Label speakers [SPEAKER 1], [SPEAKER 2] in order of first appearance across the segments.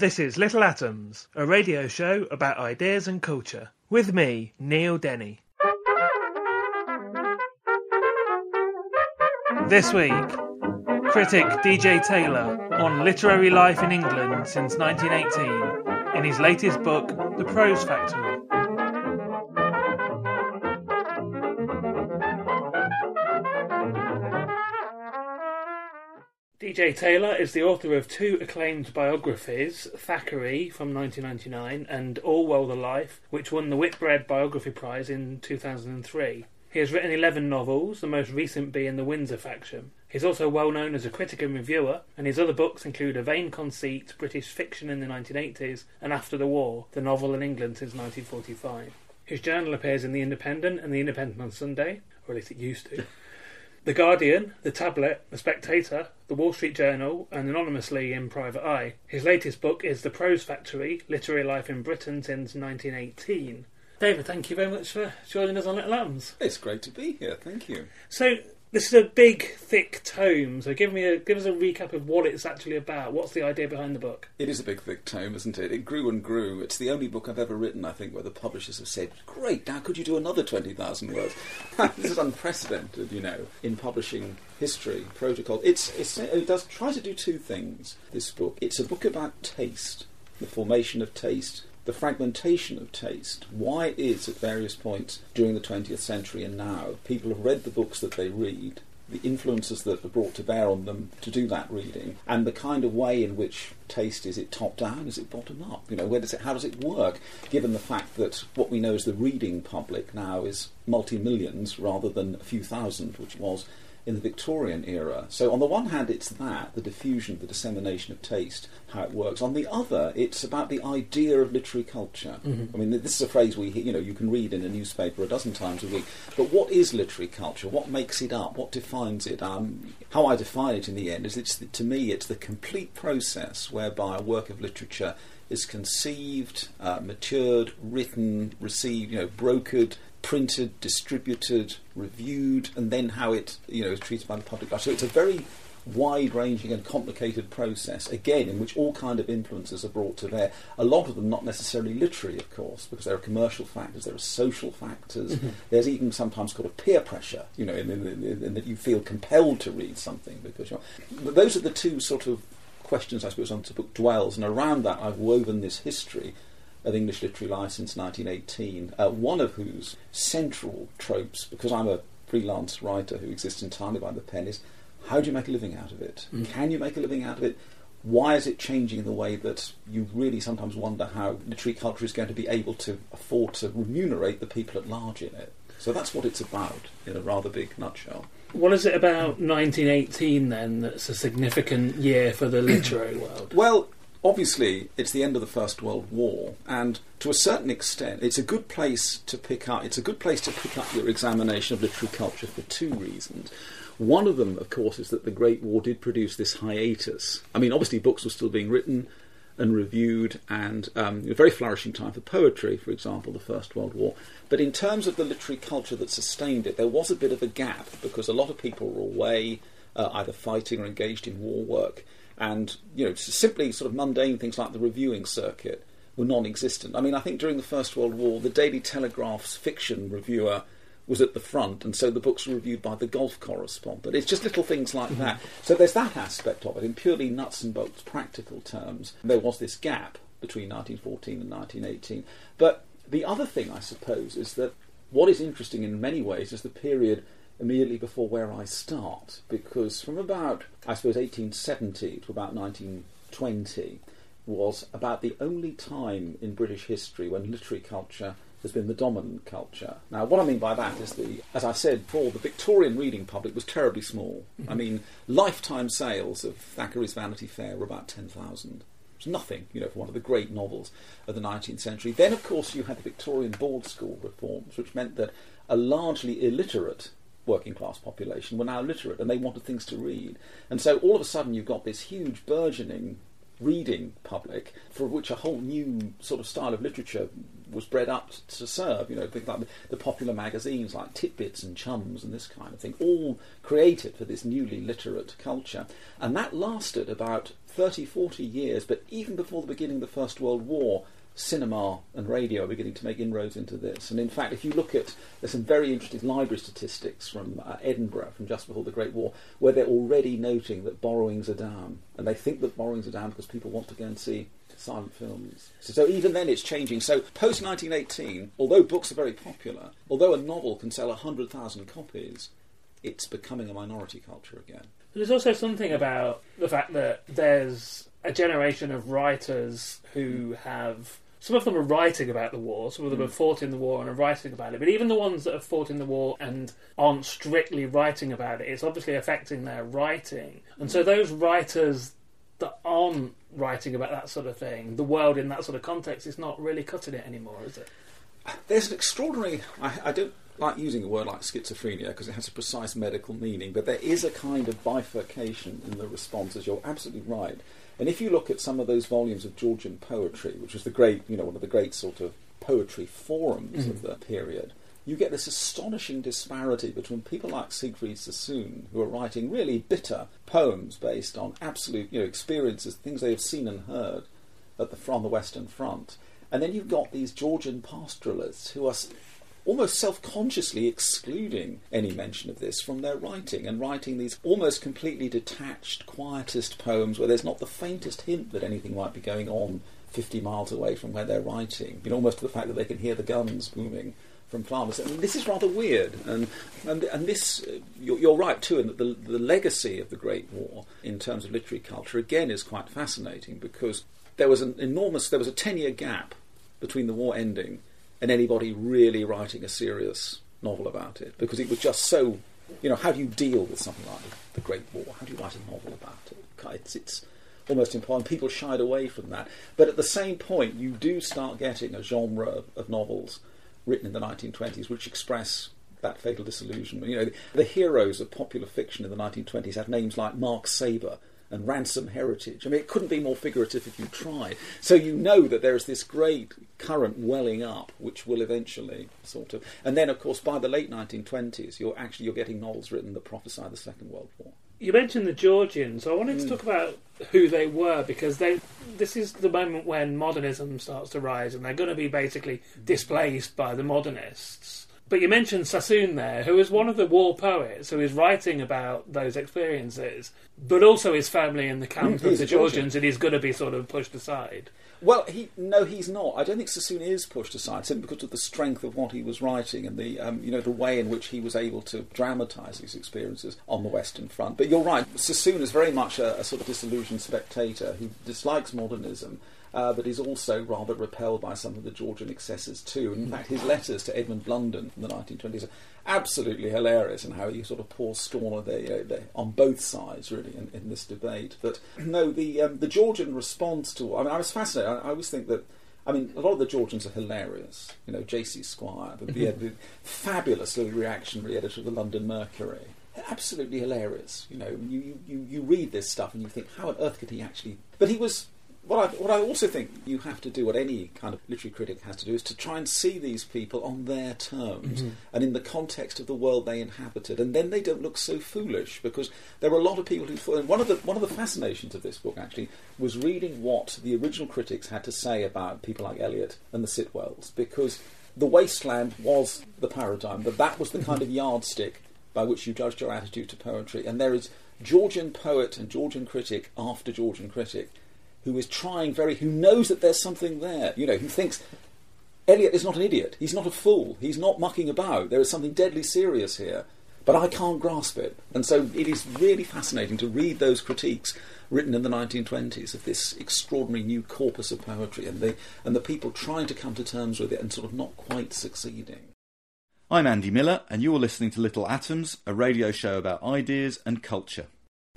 [SPEAKER 1] This is Little Atoms, a radio show about ideas and culture. With me, Neil Denny. This week, critic DJ Taylor on literary life in England since 1918 in his latest book, The Prose Factory. DJ Taylor is the author of two acclaimed biographies, Thackeray from 1999 and Orwell the Life, which won the Whitbread Biography Prize in 2003. He has written 11 novels, the most recent being The Windsor Faction. He's also well known as a critic and reviewer, and his other books include A Vain Conceit, British Fiction in the 1980s, and After the War, the novel in England since 1945. His journal appears in The Independent and The Independent on Sunday, or at least it used to. The Guardian, The Tablet, The Spectator, The Wall Street Journal, and anonymously in Private Eye. His latest book is The Prose Factory Literary Life in Britain since 1918. David, thank you very much for joining us on Little Atoms.
[SPEAKER 2] It's great to be here. Thank you.
[SPEAKER 1] So, this is a big, thick tome. So, give me a give us a recap of what it's actually about. What's the idea behind the book?
[SPEAKER 2] It is a big, thick tome, isn't it? It grew and grew. It's the only book I've ever written, I think, where the publishers have said, "Great, now could you do another twenty thousand words?" this is unprecedented, you know, in publishing history protocol. It's, it's it does try to do two things. This book. It's a book about taste, the formation of taste. The fragmentation of taste, why is at various points during the 20th century and now, people have read the books that they read, the influences that are brought to bear on them to do that reading, and the kind of way in which taste is it top down, is it bottom up? You know, where does it, how does it work? Given the fact that what we know as the reading public now is multi millions rather than a few thousand, which was in the Victorian era. So on the one hand, it's that the diffusion, the dissemination of taste, how it works. On the other, it's about the idea of literary culture. I mean, this is a phrase we you know you can read in a newspaper a dozen times a week. But what is literary culture? What makes it up? What defines it? Um, how I define it in the end is it's the, to me it's the complete process whereby a work of literature is conceived, uh, matured, written, received, you know, brokered, printed, distributed, reviewed, and then how it you know is treated by the public. So it's a very wide-ranging and complicated process again in which all kind of influences are brought to bear. A lot of them not necessarily literary of course because there are commercial factors there are social factors. Mm-hmm. There's even sometimes called a peer pressure you know in, in, in, in that you feel compelled to read something because you're but those are the two sort of questions I suppose on the book dwells. And around that I've woven this history of English literary life since 1918, uh, one of whose central tropes, because I'm a freelance writer who exists entirely by the pen, is how do you make a living out of it? Can you make a living out of it? Why is it changing in the way that you really sometimes wonder how literary culture is going to be able to afford to remunerate the people at large in it? So that's what it's about in a rather big nutshell.
[SPEAKER 1] What is it about 1918 then that's a significant year for the literary world?
[SPEAKER 2] Well, obviously, it's the end of the First World War, and to a certain extent, it's a good place to pick up. It's a good place to pick up your examination of literary culture for two reasons. One of them, of course, is that the Great War did produce this hiatus. I mean, obviously, books were still being written and reviewed, and um, a very flourishing time for poetry, for example, the First World War. But in terms of the literary culture that sustained it, there was a bit of a gap because a lot of people were away, uh, either fighting or engaged in war work, and you know, simply sort of mundane things like the reviewing circuit were non-existent. I mean, I think during the First World War, the Daily Telegraph's fiction reviewer was at the front, and so the books were reviewed by the golf correspondent. It's just little things like that. Mm-hmm. So there's that aspect of it. In purely nuts and bolts practical terms, there was this gap between 1914 and 1918. But the other thing, I suppose, is that what is interesting in many ways is the period immediately before where I start, because from about, I suppose, 1870 to about 1920 was about the only time in British history when literary culture has been the dominant culture. Now, what I mean by that is the, as I said before, the Victorian reading public was terribly small. I mean, lifetime sales of Thackeray's Vanity Fair were about 10,000. It's nothing, you know, for one of the great novels of the 19th century. Then, of course, you had the Victorian board school reforms, which meant that a largely illiterate working class population were now literate and they wanted things to read. And so all of a sudden you've got this huge burgeoning reading public for which a whole new sort of style of literature was bred up to serve. You know, things like the popular magazines like Titbits and Chums and this kind of thing, all created for this newly literate culture. And that lasted about 30, 40 years, but even before the beginning of the First World War, cinema and radio are beginning to make inroads into this. And in fact, if you look at, there's some very interesting library statistics from uh, Edinburgh from just before the Great War, where they're already noting that borrowings are down. And they think that borrowings are down because people want to go and see silent films. So, so even then it's changing. So post 1918, although books are very popular, although a novel can sell 100,000 copies, it's becoming a minority culture again.
[SPEAKER 1] There's also something about the fact that there's a generation of writers who have. Some of them are writing about the war, some of them have hmm. fought in the war and are writing about it. But even the ones that have fought in the war and aren't strictly writing about it, it's obviously affecting their writing. And so hmm. those writers that aren't writing about that sort of thing, the world in that sort of context, is not really cutting it anymore, is it?
[SPEAKER 2] There's an extraordinary. I, I don't like using a word like schizophrenia because it has a precise medical meaning, but there is a kind of bifurcation in the responses. You're absolutely right. And if you look at some of those volumes of Georgian poetry, which was the great, you know, one of the great sort of poetry forums of mm-hmm. the period, you get this astonishing disparity between people like Siegfried Sassoon, who are writing really bitter poems based on absolute, you know, experiences, things they have seen and heard at the from the Western Front, and then you've got these Georgian pastoralists who are almost self-consciously excluding any mention of this from their writing and writing these almost completely detached, quietist poems where there's not the faintest hint that anything might be going on 50 miles away from where they're writing. You know, almost to the fact that they can hear the guns booming from farmers. I mean, this is rather weird, and and and this uh, you're, you're right too, in that the the legacy of the Great War in terms of literary culture again is quite fascinating because there was an enormous there was a ten year gap between the war ending and anybody really writing a serious novel about it because it was just so. You know, how do you deal with something like the Great War? How do you write a novel about it? It's, it's almost impossible. People shied away from that. But at the same point, you do start getting a genre of, of novels written in the 1920s which express that fatal disillusionment. You know, the, the heroes of popular fiction in the 1920s had names like Mark Saber and Ransom Heritage. I mean, it couldn't be more figurative if you tried. So you know that there is this great current welling up, which will eventually sort of. And then, of course, by the late 1920s, you're actually you're getting novels written that prophesy the Second World War.
[SPEAKER 1] You mentioned the Georgians. I wanted to hmm. talk about who they were because they. This is the moment when modernism starts to rise, and they're going to be basically displaced by the modernists. But you mentioned Sassoon there, who is one of the war poets who is writing about those experiences, but also his family in the camp
[SPEAKER 2] Mm,
[SPEAKER 1] of the
[SPEAKER 2] Georgian.
[SPEAKER 1] Georgians, and he's going to be sort of pushed aside.
[SPEAKER 2] Well, he no, he's not. I don't think Sassoon is pushed aside simply because of the strength of what he was writing and the um, you know the way in which he was able to dramatise his experiences on the Western Front. But you're right, Sassoon is very much a, a sort of disillusioned spectator who dislikes modernism. Uh, but is also rather repelled by some of the Georgian excesses too. And in fact, his letters to Edmund Blunden in the 1920s are absolutely hilarious in how he sort of pours scorn on, the, the, on both sides, really, in, in this debate. But no, the um, the Georgian response to. I mean, I was fascinated. I, I always think that. I mean, a lot of the Georgians are hilarious. You know, J.C. Squire, the, the, the fabulous little reactionary editor of the London Mercury. Absolutely hilarious. You know, you, you, you read this stuff and you think, how on earth could he actually. But he was what I, what I also think you have to do, what any kind of literary critic has to do, is to try and see these people on their terms mm-hmm. and in the context of the world they inhabited, and then they don't look so foolish because there are a lot of people who. And one of the one of the fascinations of this book actually was reading what the original critics had to say about people like Eliot and the Sitwells, because the wasteland was the paradigm, that that was the kind of mm-hmm. yardstick by which you judged your attitude to poetry. And there is Georgian poet and Georgian critic after Georgian critic who is trying very, who knows that there's something there, you know, who thinks Eliot is not an idiot, he's not a fool, he's not mucking about, there is something deadly serious here, but I can't grasp it. And so it is really fascinating to read those critiques written in the 1920s of this extraordinary new corpus of poetry and the, and the people trying to come to terms with it and sort of not quite succeeding.
[SPEAKER 3] I'm Andy Miller, and you're listening to Little Atoms, a radio show about ideas and culture.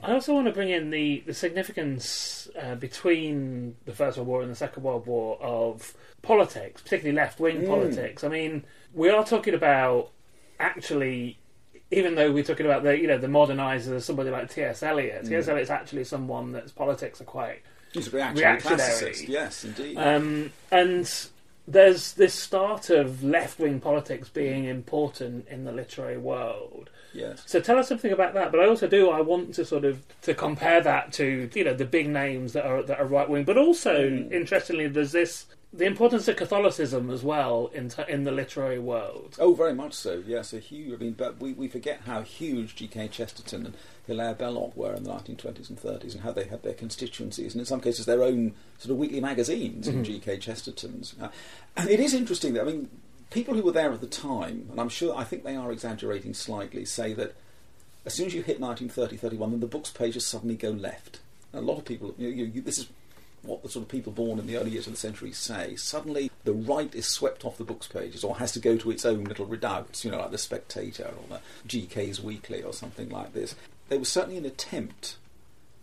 [SPEAKER 1] I also want to bring in the, the significance uh, between the First World War and the Second World War of politics, particularly left wing
[SPEAKER 2] Mm.
[SPEAKER 1] politics. I mean, we are talking about actually, even though we're talking about the you know the modernizers, somebody like T.S. Eliot.
[SPEAKER 2] Mm.
[SPEAKER 1] T.S. Eliot's actually someone that's politics are quite
[SPEAKER 2] He's a reactionary,
[SPEAKER 1] Reactionary.
[SPEAKER 2] yes, indeed.
[SPEAKER 1] um, and there's this start of left wing politics being important in the literary world.
[SPEAKER 2] Yes.
[SPEAKER 1] So tell us something about that. But I also do. I want to sort of to compare that to you know the big names that are that are right wing. But also interestingly, there's this the importance of Catholicism as well in t- in the literary world.
[SPEAKER 2] Oh, very much so. Yes, a huge. I mean, but we, we forget how huge G.K. Chesterton and Hilaire Belloc were in the 1920s and 30s, and how they had their constituencies, and in some cases their own sort of weekly magazines in G.K. Chesterton's. Uh, and it is interesting. That, I mean, people who were there at the time, and I'm sure I think they are exaggerating slightly, say that as soon as you hit 1930, 31, then the books pages suddenly go left. And a lot of people, you, you, you, this is what the sort of people born in the early years of the century say. Suddenly, the right is swept off the books pages, or has to go to its own little redoubts, you know, like the Spectator or the GK's Weekly or something like this. There was certainly an attempt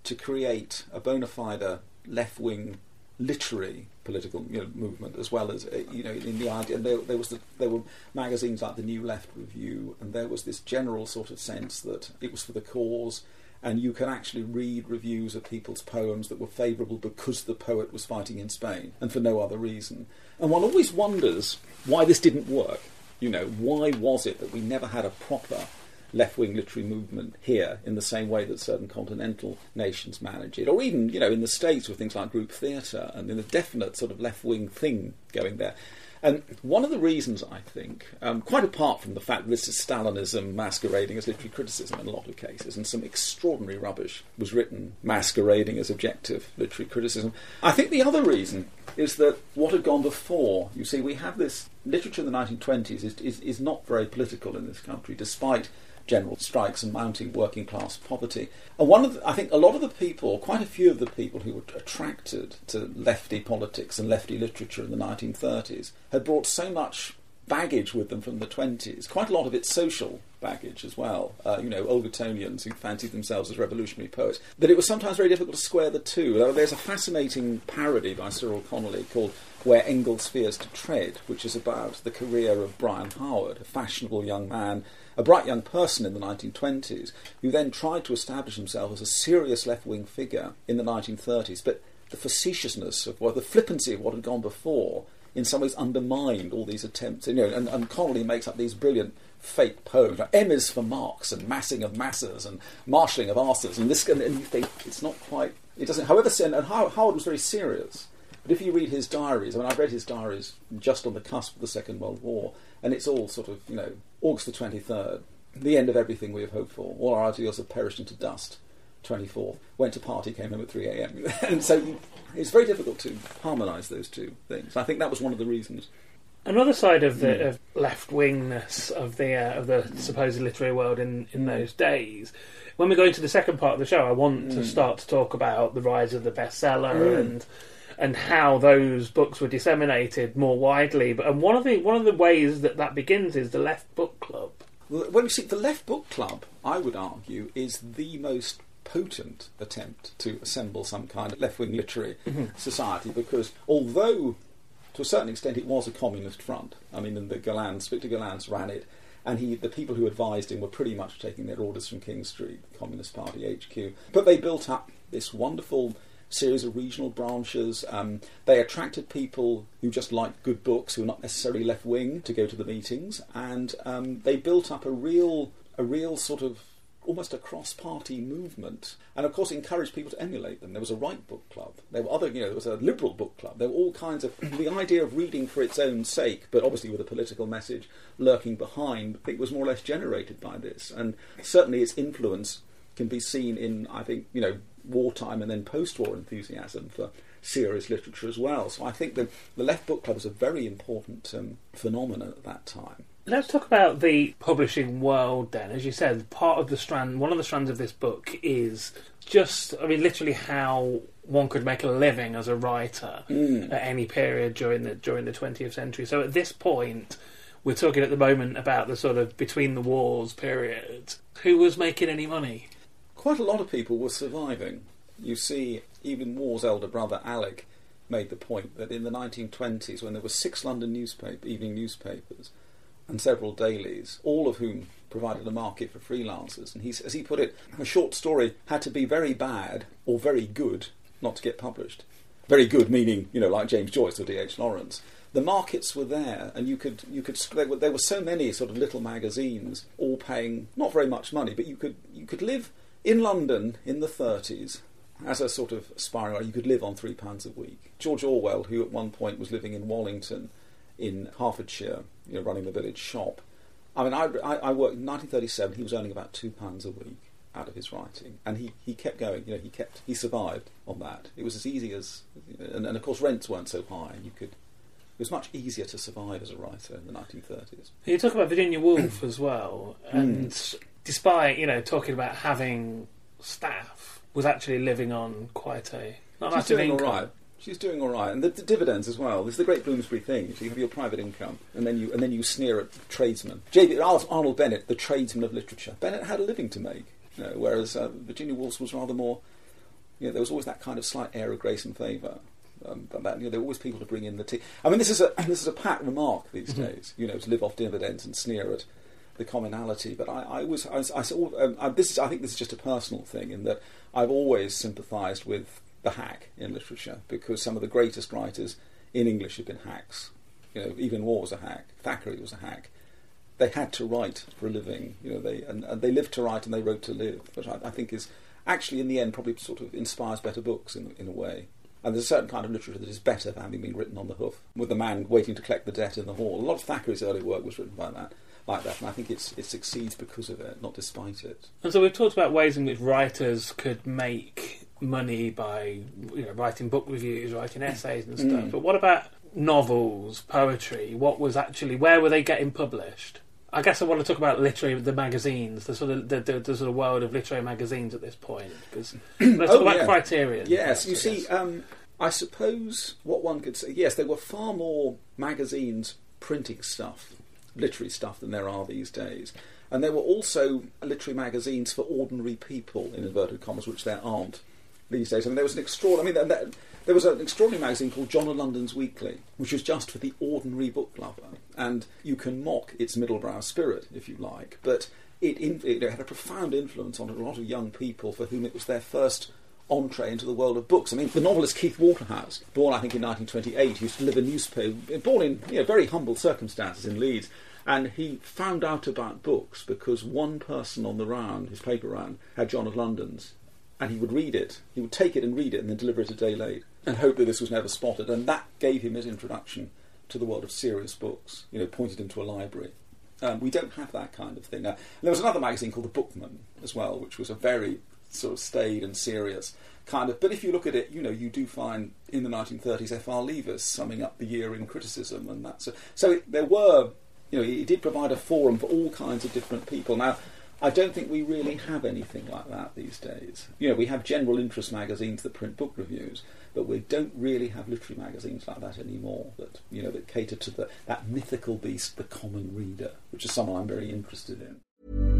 [SPEAKER 2] to create a bona fide left-wing literary political you know, movement, as well as uh, you know, in the idea. There, there was the, there were magazines like the New Left Review, and there was this general sort of sense that it was for the cause and you can actually read reviews of people's poems that were favourable because the poet was fighting in Spain and for no other reason. And one always wonders why this didn't work. You know, why was it that we never had a proper left wing literary movement here in the same way that certain continental nations manage it? Or even, you know, in the States with things like group theatre and in a definite sort of left wing thing going there. And one of the reasons, I think, um, quite apart from the fact that this is Stalinism masquerading as literary criticism in a lot of cases, and some extraordinary rubbish was written masquerading as objective literary criticism, I think the other reason is that what had gone before, you see, we have this literature in the 1920s is, is, is not very political in this country, despite general strikes and mounting working class poverty. And one of the, I think a lot of the people, quite a few of the people who were attracted to lefty politics and lefty literature in the 1930s had brought so much baggage with them from the 20s, quite a lot of it social baggage as well, uh, you know, old who fancied themselves as revolutionary poets, that it was sometimes very difficult to square the two. There's a fascinating parody by Cyril Connolly called Where Engels Fears to Tread, which is about the career of Brian Howard, a fashionable young man, a bright young person in the 1920s, who then tried to establish himself as a serious left wing figure in the 1930s, but the facetiousness of, well, the flippancy of what had gone before in some ways undermined all these attempts. You know, and, and Connolly makes up these brilliant fake poems, like M is for Marx and massing of masses and marshalling of arses, and this and, and you think it's not quite. It doesn't. However, and, and How- Howard was very serious. But if you read his diaries, I mean, I've read his diaries just on the cusp of the Second World War, and it's all sort of, you know, August the 23rd, the end of everything we have hoped for. All our ideals have perished into dust. 24th, went to party, came home at 3 a.m. and so it's very difficult to harmonise those two things. I think that was one of the reasons.
[SPEAKER 1] Another side of the hmm. of left wingness of the uh, of the supposed literary world in, in those days. When we go into the second part of the show, I want to hmm. start to talk about the rise of the bestseller hmm. and and how those books were disseminated more widely. But and one of the one of the ways that that begins is the Left Book Club.
[SPEAKER 2] Well, you see, the Left Book Club, I would argue, is the most potent attempt to assemble some kind of left wing literary mm-hmm. society because although to a certain extent it was a communist front, I mean, and the Gollancz, Victor Gollancz ran it, and he, the people who advised him were pretty much taking their orders from King Street, the Communist Party HQ. But they built up this wonderful series of regional branches. Um, they attracted people who just liked good books, who were not necessarily left wing, to go to the meetings, and um, they built up a real, a real sort of almost a cross-party movement, and of course encouraged people to emulate them. There was a right book club. There were other, you know, there was a liberal book club. There were all kinds of the idea of reading for its own sake, but obviously with a political message lurking behind. I think was more or less generated by this, and certainly its influence can be seen in, I think, you know, wartime and then post-war enthusiasm for serious literature as well. So I think the, the Left Book Club was a very important um, phenomenon at that time.
[SPEAKER 1] Let's talk about the publishing world then. As you said, part of the strand, one of the strands of this book is just, I mean, literally how one could make a living as a writer
[SPEAKER 2] Mm.
[SPEAKER 1] at any period during the during the 20th century. So at this point, we're talking at the moment about the sort of between the wars period. Who was making any money?
[SPEAKER 2] Quite a lot of people were surviving. You see, even Waugh's elder brother Alec made the point that in the 1920s, when there were six London newspaper, evening newspapers and several dailies, all of whom provided a market for freelancers, and he, as he put it, a short story had to be very bad or very good not to get published. Very good meaning, you know, like James Joyce or D.H. Lawrence. The markets were there, and you could, you could. There were, there were so many sort of little magazines, all paying not very much money, but you could, you could live in London in the 30s as a sort of aspiring, you could live on three pounds a week. George Orwell, who at one point was living in Wallington, in Hertfordshire, you know, running the village shop. I mean, I, I, I worked in 1937. He was earning about two pounds a week out of his writing, and he, he kept going. You know, he kept he survived on that. It was as easy as, and, and of course rents weren't so high, and you could. It was much easier to survive as a writer in the 1930s.
[SPEAKER 1] You talk about Virginia Woolf as well, hmm. and despite you know talking about having staff, was actually living on quite a not
[SPEAKER 2] She's doing all right. She's doing all right, and the, the dividends as well. This is the great Bloomsbury thing. So you have your private income, and then you and then you sneer at tradesmen. J.B. Arnold Bennett, the tradesman of literature. Bennett had a living to make, you know, whereas uh, Virginia Woolf was rather more. You know, there was always that kind of slight air of grace and favour. Um, you know, there were always people to bring in the tea. I mean, this is a this is a pat remark these days. You know, to live off dividends and sneer at the commonality. But I, I was, I, I, saw- um, I, this is, I think this is just a personal thing in that I've always sympathised with the hack in literature because some of the greatest writers in English have been hacks. You know, even Waugh was a hack. Thackeray was a hack. They had to write for a living. You know, they and, and they lived to write and they wrote to live. Which I, I think is actually in the end probably sort of inspires better books in in a way. And there's a certain kind of literature that is better for having been written on the hoof, with the man waiting to collect the debt in the hall. A lot of Thackeray's early work was written by that, like that, and I think it's, it succeeds because of it, not despite it.
[SPEAKER 1] And so we've talked about ways in which writers could make money by you know writing book reviews, writing essays and stuff.
[SPEAKER 2] Mm.
[SPEAKER 1] But what about novels, poetry? What was actually where were they getting published? I guess I want to talk about literary the magazines, the sort of the, the, the sort of world of literary magazines at this point. Because let's talk
[SPEAKER 2] Oh,
[SPEAKER 1] about
[SPEAKER 2] yeah.
[SPEAKER 1] Criterion.
[SPEAKER 2] Yes,
[SPEAKER 1] first,
[SPEAKER 2] you
[SPEAKER 1] I
[SPEAKER 2] see, um, I suppose what one could say, yes, there were far more magazines printing stuff, literary stuff, than there are these days. And there were also literary magazines for ordinary people, in inverted commas, which there aren't these days. I mean, there was an extraordinary. I mean, there, there was an extraordinary magazine called John O'London's Weekly, which was just for the ordinary book lover, and you can mock its middlebrow spirit if you like, but it, it had a profound influence on a lot of young people for whom it was their first entree into the world of books. I mean, the novelist Keith Waterhouse, born I think in 1928, used to live in a newspaper, born in you know, very humble circumstances in Leeds, and he found out about books because one person on the round, his paper round, had John O'London's, and he would read it. He would take it and read it, and then deliver it a day late, and hope that this was never spotted. And that gave him his introduction to the world of serious books. You know, pointed him to a library. Um, we don't have that kind of thing now. There was another magazine called The Bookman as well, which was a very sort of staid and serious kind of. But if you look at it, you know, you do find in the 1930s F.R. Leavis summing up the year in criticism, and that's so. It, there were, you know, it did provide a forum for all kinds of different people. Now, I don't think we really have anything like that these days. You know, we have general interest magazines that print book reviews, but we don't really have literary magazines like that anymore. That you know that cater to the, that mythical beast, the common reader, which is someone I'm very interested in.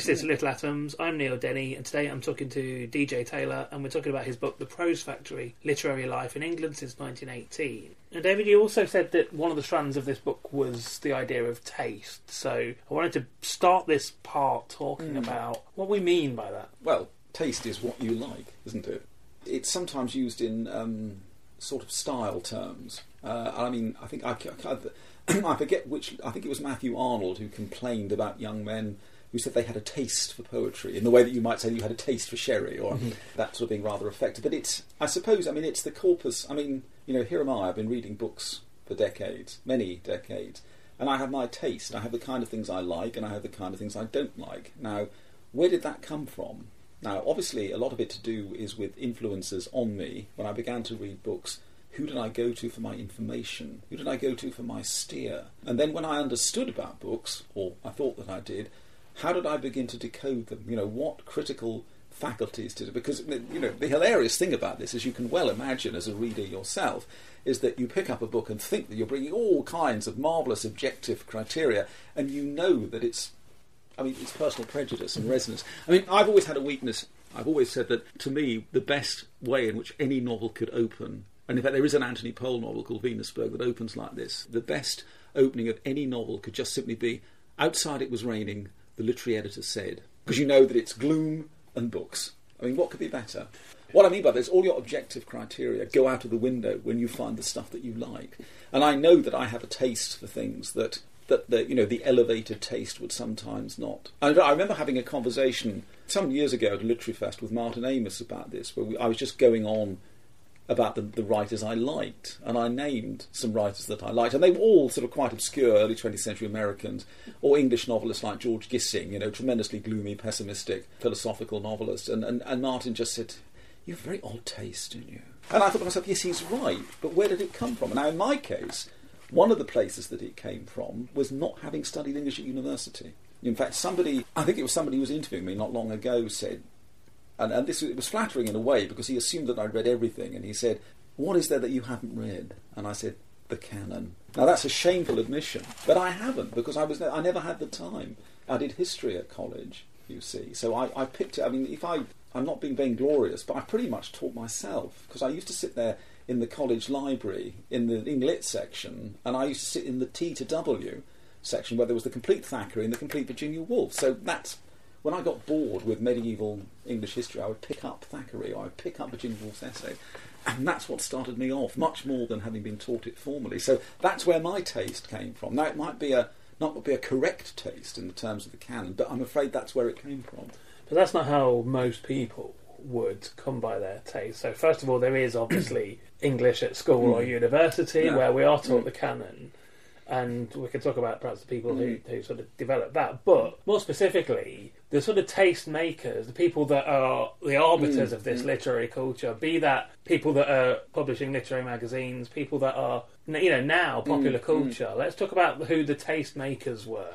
[SPEAKER 1] Listening to Little Atoms. I'm Neil Denny, and today I'm talking to DJ Taylor, and we're talking about his book, The Prose Factory Literary Life in England since 1918. Now, David, you also said that one of the strands of this book was the idea of taste. So I wanted to start this part talking about what we mean by that.
[SPEAKER 2] Well, taste is what you like, isn't it? It's sometimes used in um, sort of style terms. Uh, I mean, I think I, I, I forget which. I think it was Matthew Arnold who complained about young men who said they had a taste for poetry in the way that you might say you had a taste for sherry or mm-hmm. that sort of being rather effective. But it's, I suppose, I mean, it's the corpus. I mean, you know, here am I. I've been reading books for decades, many decades, and I have my taste. I have the kind of things I like, and I have the kind of things I don't like. Now, where did that come from? Now, obviously, a lot of it to do is with influences on me. When I began to read books, who did I go to for my information? Who did I go to for my steer? And then when I understood about books, or I thought that I did, how did I begin to decode them? You know, what critical faculties did it? Because, you know, the hilarious thing about this, as you can well imagine as a reader yourself, is that you pick up a book and think that you're bringing all kinds of marvellous objective criteria, and you know that it's I mean, it's personal prejudice and resonance. I mean, I've always had a weakness. I've always said that to me, the best way in which any novel could open, and in fact, there is an Anthony Powell novel called Venusberg that opens like this. The best opening of any novel could just simply be outside it was raining, the literary editor said. Because you know that it's gloom and books. I mean, what could be better? What I mean by this, all your objective criteria go out of the window when you find the stuff that you like. And I know that I have a taste for things that that the you know the elevated taste would sometimes not. And I remember having a conversation some years ago at a literary fest with Martin Amis about this, where we, I was just going on about the, the writers I liked, and I named some writers that I liked, and they were all sort of quite obscure early 20th century Americans or English novelists like George Gissing, you know, tremendously gloomy, pessimistic, philosophical novelists. And, and, and Martin just said, "You have very odd taste, don't you?" And I thought to myself, "Yes, he's right, but where did it come from?" Now, in my case, one of the places that it came from was not having studied English at university. In fact, somebody, I think it was somebody who was interviewing me not long ago, said, and, and this it was flattering in a way because he assumed that I'd read everything, and he said, "What is there that you haven't read?" And I said, "The canon." Now that's a shameful admission, but I haven't because I was I never had the time. I did history at college, you see, so I, I picked it. I mean, if I I'm not being vainglorious, but I pretty much taught myself because I used to sit there in the college library in the Eng Lit section, and I used to sit in the T to W section where there was the complete Thackeray and the complete Virginia Woolf. So that's when I got bored with medieval English history, I would pick up Thackeray or I would pick up Virginia Woolf's essay. And that's what started me off, much more than having been taught it formally. So that's where my taste came from. Now, it might be a not be a correct taste in the terms of the canon, but I'm afraid that's where it came from.
[SPEAKER 1] But that's not how most people would come by their taste. So, first of all, there is obviously English at school or university
[SPEAKER 2] Yeah.
[SPEAKER 1] where we are taught
[SPEAKER 2] Mm.
[SPEAKER 1] the canon, and we can talk about perhaps the people who,
[SPEAKER 2] Mm.
[SPEAKER 1] who sort of developed that. But more specifically, the sort of taste makers, the people that are the arbiters
[SPEAKER 2] Mm.
[SPEAKER 1] of this
[SPEAKER 2] Mm.
[SPEAKER 1] literary culture, be that people that are publishing literary magazines, people that are you know now popular
[SPEAKER 2] Mm, mm.
[SPEAKER 1] culture. Let's talk about who the taste makers were.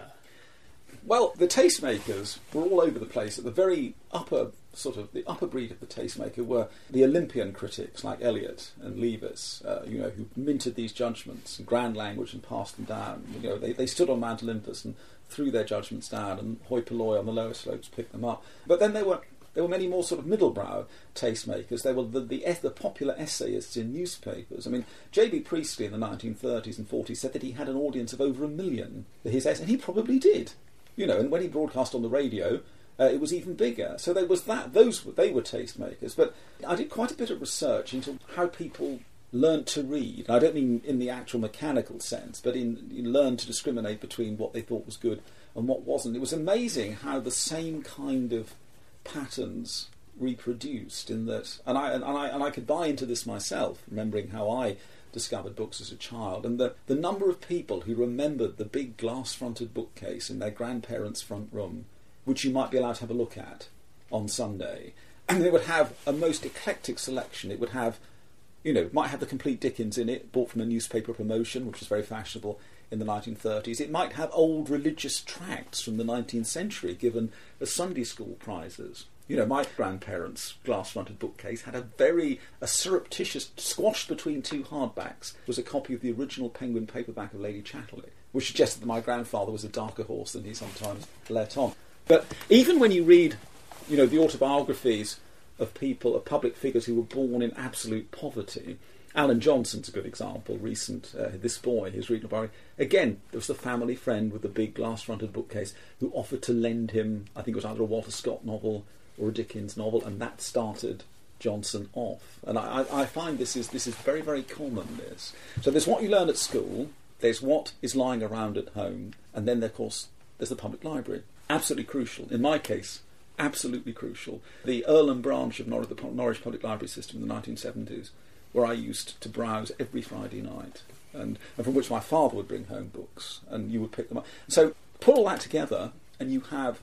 [SPEAKER 2] Well, the tastemakers were all over the place. At the very upper sort of the upper breed of the tastemaker were the Olympian critics like Eliot and Leavis, uh, you know, who minted these judgments in grand language and passed them down. You know, they, they stood on Mount Olympus and threw their judgments down, and hoi polloi on the lower slopes picked them up. But then there were there were many more sort of middlebrow tastemakers. There were the, the, the popular essayists in newspapers. I mean, J.B. Priestley in the 1930s and 40s said that he had an audience of over a million for his essays, and he probably did. You know, and when he broadcast on the radio, uh, it was even bigger. So there was that. Those they were tastemakers. But I did quite a bit of research into how people learned to read. And I don't mean in the actual mechanical sense, but in, in learned to discriminate between what they thought was good and what wasn't. It was amazing how the same kind of patterns reproduced in that, and I and I and I could buy into this myself, remembering how I discovered books as a child, and the the number of people who remembered the big glass-fronted bookcase in their grandparents' front room, which you might be allowed to have a look at on Sunday, and they would have a most eclectic selection. It would have you know, might have the complete Dickens in it, bought from a newspaper promotion, which was very fashionable in the 1930s. It might have old religious tracts from the 19th century given as Sunday school prizes. You know, my grandparents' glass-fronted bookcase had a very a surreptitious, squashed between two hardbacks, was a copy of the original Penguin paperback of Lady Chatterley, which suggested that my grandfather was a darker horse than he sometimes let on. But even when you read, you know, the autobiographies of people, of public figures who were born in absolute poverty. Alan Johnson's a good example. Recent, uh, this boy, his reading about again, there was the family friend with the big glass-fronted bookcase who offered to lend him, I think it was either a Walter Scott novel or a Dickens novel, and that started Johnson off. And I, I find this is this is very very common. This so there's what you learn at school, there's what is lying around at home, and then of course there's the public library. Absolutely crucial. In my case, absolutely crucial. The Earlham branch of Norwich, the Norwich Public Library System in the 1970s, where I used to browse every Friday night, and, and from which my father would bring home books, and you would pick them up. So put all that together, and you have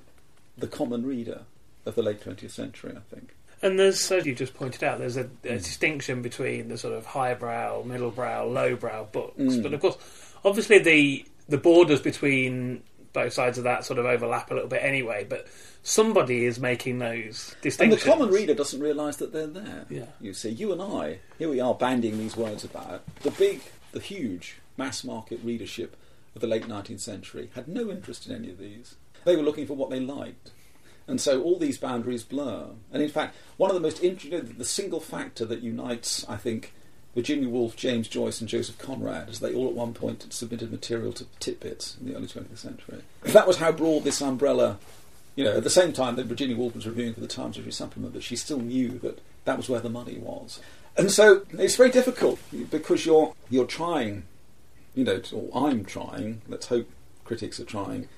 [SPEAKER 2] the common reader of the late 20th century, I think.
[SPEAKER 1] And there's, as you just pointed out, there's a, a distinction between the sort of highbrow, middlebrow, lowbrow books.
[SPEAKER 2] Mm.
[SPEAKER 1] But of course, obviously the the borders between both sides of that sort of overlap a little bit anyway. But somebody is making those distinctions.
[SPEAKER 2] And the common reader doesn't realise that they're there.
[SPEAKER 1] Yeah.
[SPEAKER 2] You see, you and I, here we are bandying these words about. The big, the huge mass market readership of the late 19th century had no interest in any of these. They were looking for what they liked. And so all these boundaries blur. And in fact, one of the most interesting, the single factor that unites, I think, Virginia Woolf, James Joyce, and Joseph Conrad, as they all at one point submitted material to Titbits in the early 20th century. That was how broad this umbrella you know, at the same time that Virginia Woolf was reviewing for the Times Review Supplement, that she still knew that that was where the money was. And so it's very difficult because you're you're trying, you know, or I'm trying. Let's hope critics are trying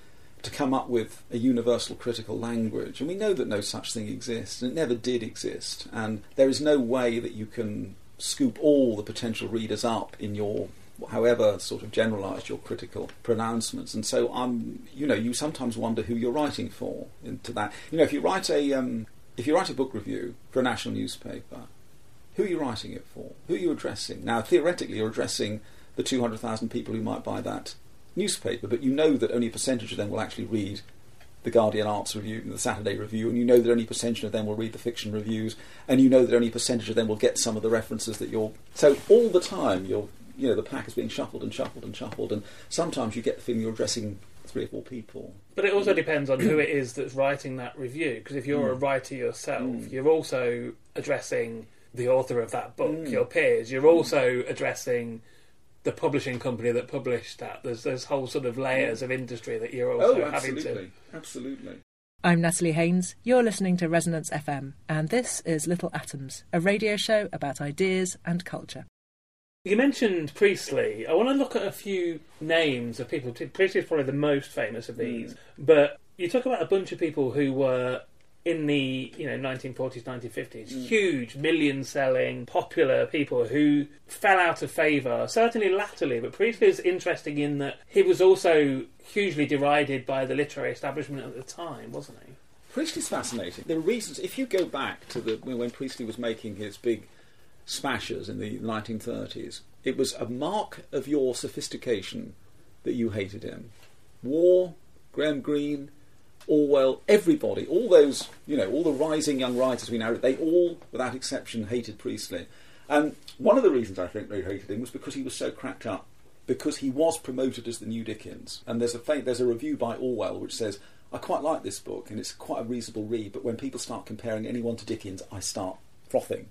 [SPEAKER 2] to come up with a universal critical language, and we know that no such thing exists, and it never did exist, and there is no way that you can scoop all the potential readers up in your however sort of generalised your critical pronouncements. And so I'm, you know, you sometimes wonder who you're writing for into that. You know, if you write a um, if you write a book review for a national newspaper, who are you writing it for? Who are you addressing? Now, theoretically, you're addressing the 200,000 people who might buy that newspaper, but you know that only a percentage of them will actually read the Guardian Arts Review and the Saturday Review, and you know that only a percentage of them will read the fiction reviews, and you know that only a percentage of them will get some of the references that you're. So all the time, you're, you know, the pack is being shuffled and shuffled and shuffled, and sometimes you get the feeling you're addressing three or four people.
[SPEAKER 1] But it also depends on who it is that's writing that review. Because if you're a
[SPEAKER 2] Mm.
[SPEAKER 1] writer yourself,
[SPEAKER 2] Mm.
[SPEAKER 1] you're also addressing the author of that book,
[SPEAKER 2] Mm.
[SPEAKER 1] your peers. You're also addressing the publishing company that published that. There's there's whole sort of layers mm. of industry that you're oh, also
[SPEAKER 2] oh,
[SPEAKER 1] having
[SPEAKER 2] absolutely,
[SPEAKER 1] to.
[SPEAKER 2] absolutely.
[SPEAKER 4] I'm Natalie Haynes. You're listening to Resonance FM, and this is Little Atoms, a radio show about ideas and culture.
[SPEAKER 1] You mentioned Priestley. I want to look at a few names of people. Priestley is probably the most famous of these, mm. but you talk about a bunch of people who were in the you know 1940s 1950s
[SPEAKER 2] Mm.
[SPEAKER 1] huge million selling popular people who fell out of favour certainly latterly but Priestley is interesting in that he was also hugely derided by the literary establishment at the time wasn't he
[SPEAKER 2] Priestley's fascinating. There are reasons. If you go back to the when Priestley was making his big smashes in the 1930s, it was a mark of your sophistication that you hated him. Waugh, Graham Greene, Orwell, everybody, all those, you know, all the rising young writers we know, they all, without exception, hated Priestley. And one of the reasons I think they hated him was because he was so cracked up, because he was promoted as the new Dickens. And there's a there's a review by Orwell which says, I quite like this book and it's quite a reasonable read, but when people start comparing anyone to Dickens, I start frothing.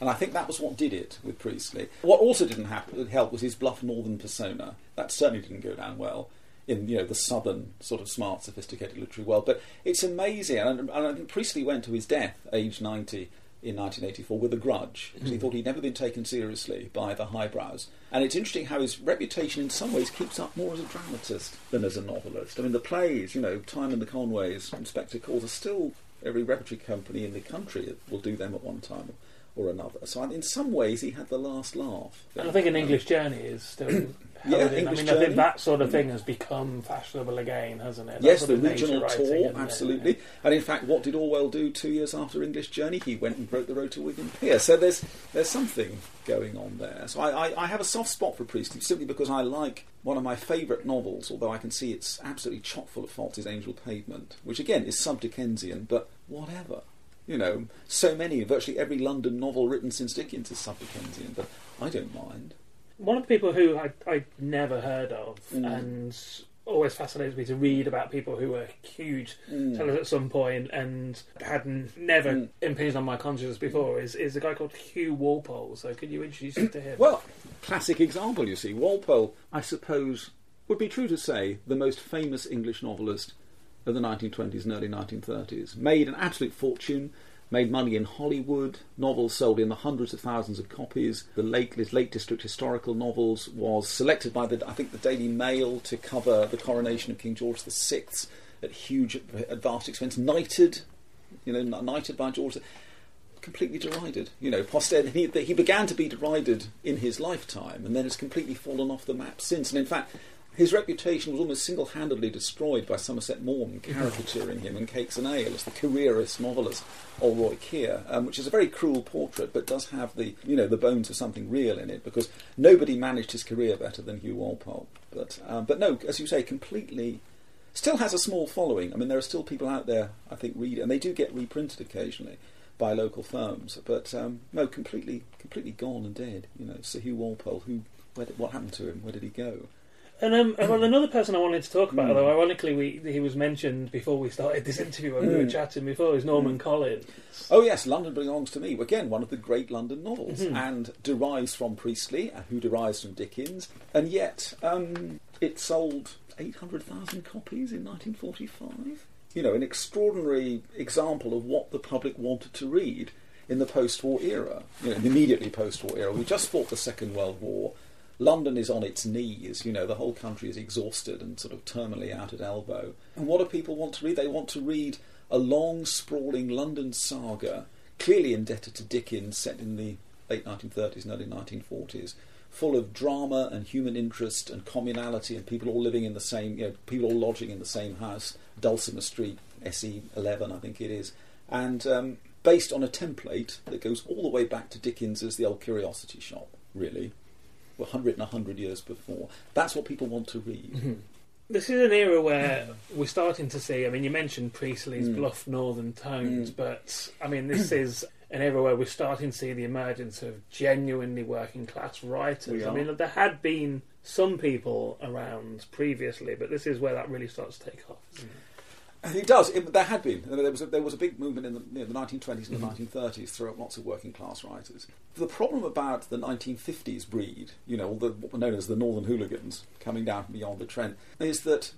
[SPEAKER 2] And I think that was what did it with Priestley. What also didn't happen, help was his bluff northern persona. That certainly didn't go down well in you know the southern sort of smart, sophisticated literary world. But it's amazing, and, and I think Priestley went to his death, aged ninety, in 1984, with a grudge because he
[SPEAKER 1] Mm.
[SPEAKER 2] thought he'd never been taken seriously by the highbrows. And it's interesting how his reputation, in some ways, keeps up more as a dramatist than as a novelist. I mean, the plays, you know, Time and the Conways, Inspector Calls, are still every repertory company in the country will do them at one time or another. So in some ways, he had the last laugh.
[SPEAKER 1] and I think an um, English journey is still
[SPEAKER 2] Yeah,
[SPEAKER 1] in.
[SPEAKER 2] English
[SPEAKER 1] I mean I think that sort of mm. thing has become fashionable again hasn't it That
[SPEAKER 2] Yes, the regional tour,
[SPEAKER 1] isn't it?
[SPEAKER 2] Uh, absolutely. And in fact, what did Orwell do two years after English Journey? He went and wrote the Road to Wigan. Yeah, so there's there's something going on there. So I, I, I have a soft spot for Priestley simply because I like one of my favourite novels, although I can see it's absolutely chock full of faults, is Angel Pavement, which again is sub Dickensian, but whatever. You know, so many, virtually every London novel written since Dickens is sub Dickensian, but I don't mind.
[SPEAKER 1] One of the people who I I never heard of
[SPEAKER 2] Mm.
[SPEAKER 1] and always fascinates me to read about people who were huge
[SPEAKER 2] Mm.
[SPEAKER 1] sellers at some point and had never
[SPEAKER 2] Mm.
[SPEAKER 1] impinged on my consciousness before is, is a guy called Hugh Walpole. So could you introduce us to him?
[SPEAKER 2] Well, classic example, you see. Walpole, I suppose, would be true to say the most famous English novelist of the 1920s and early 1930s. Made an absolute fortune, made money in Hollywood, novels sold in the hundreds of thousands of copies. The Lake, District historical novels was selected by the, I think, the Daily Mail to cover the coronation of King George VI at huge, at vast expense. Knighted, you know, knighted by George completely derided. You know, posterity. He, he began to be derided in his lifetime, and then has completely fallen off the map since. And in fact, his reputation was almost single-handedly destroyed by Somerset Maugham caricaturing him in Cakes and Ale as the careerist novelist Alroy Kear, um, which is a very cruel portrait, but does have the you know the bones of something real in it because nobody managed his career better than Hugh Walpole. But um, but no, as you say, completely. Still has a small following. I mean, there are still people out there, I think, read and they do get reprinted occasionally by local firms. But um, no, completely, completely gone and dead. You know, Sir Hugh Walpole. Who, where what happened to him? Where did he go?
[SPEAKER 1] And um, well, another person I wanted to talk about,
[SPEAKER 2] Mm.
[SPEAKER 1] although ironically we, he was mentioned before we started this interview when we were
[SPEAKER 2] Mm.
[SPEAKER 1] chatting before, is Norman Collins.
[SPEAKER 2] Oh yes, London belongs to me. Again, one of the great London novels,
[SPEAKER 1] Mhm.
[SPEAKER 2] and derives from Priestley, uh, who derives from Dickens, and yet um, it sold eight hundred thousand copies in 1945. You know, an extraordinary example of what the public wanted to read in the post-war era. You know, the immediately post-war era. We just fought the Second World War. London is on its knees. You know, the whole country is exhausted and sort of terminally out at elbow. And what do people want to read? They want to read a long, sprawling London saga, clearly indebted to Dickens, set in the late 1930s and early 1940s, full of drama and human interest and communality and people all living in the same, you know, people all lodging in the same house, Dulcimer Street, SE 11, I think it is, and um, based on a template that goes all the way back to Dickens as the old curiosity shop, really. 100 and 100 years before. That's what people want to read.
[SPEAKER 1] Mhm. This is an era where we're starting to see. I mean, you mentioned Priestley's
[SPEAKER 2] Mm.
[SPEAKER 1] bluff northern tones,
[SPEAKER 2] Mm.
[SPEAKER 1] but I mean, this is an era where we're starting to see the emergence of genuinely working class writers. I mean, there had been some people around previously, but this is where that really starts to take off. isn't it?
[SPEAKER 2] Does. It, there had been. There was a, there was a big movement in the, you know, the 1920s and the mm-hmm. 1930s throughout lots of working class writers. The problem about the 1950s breed, you know, the, what were known as the Northern Hooligans coming down from beyond the Trent, is that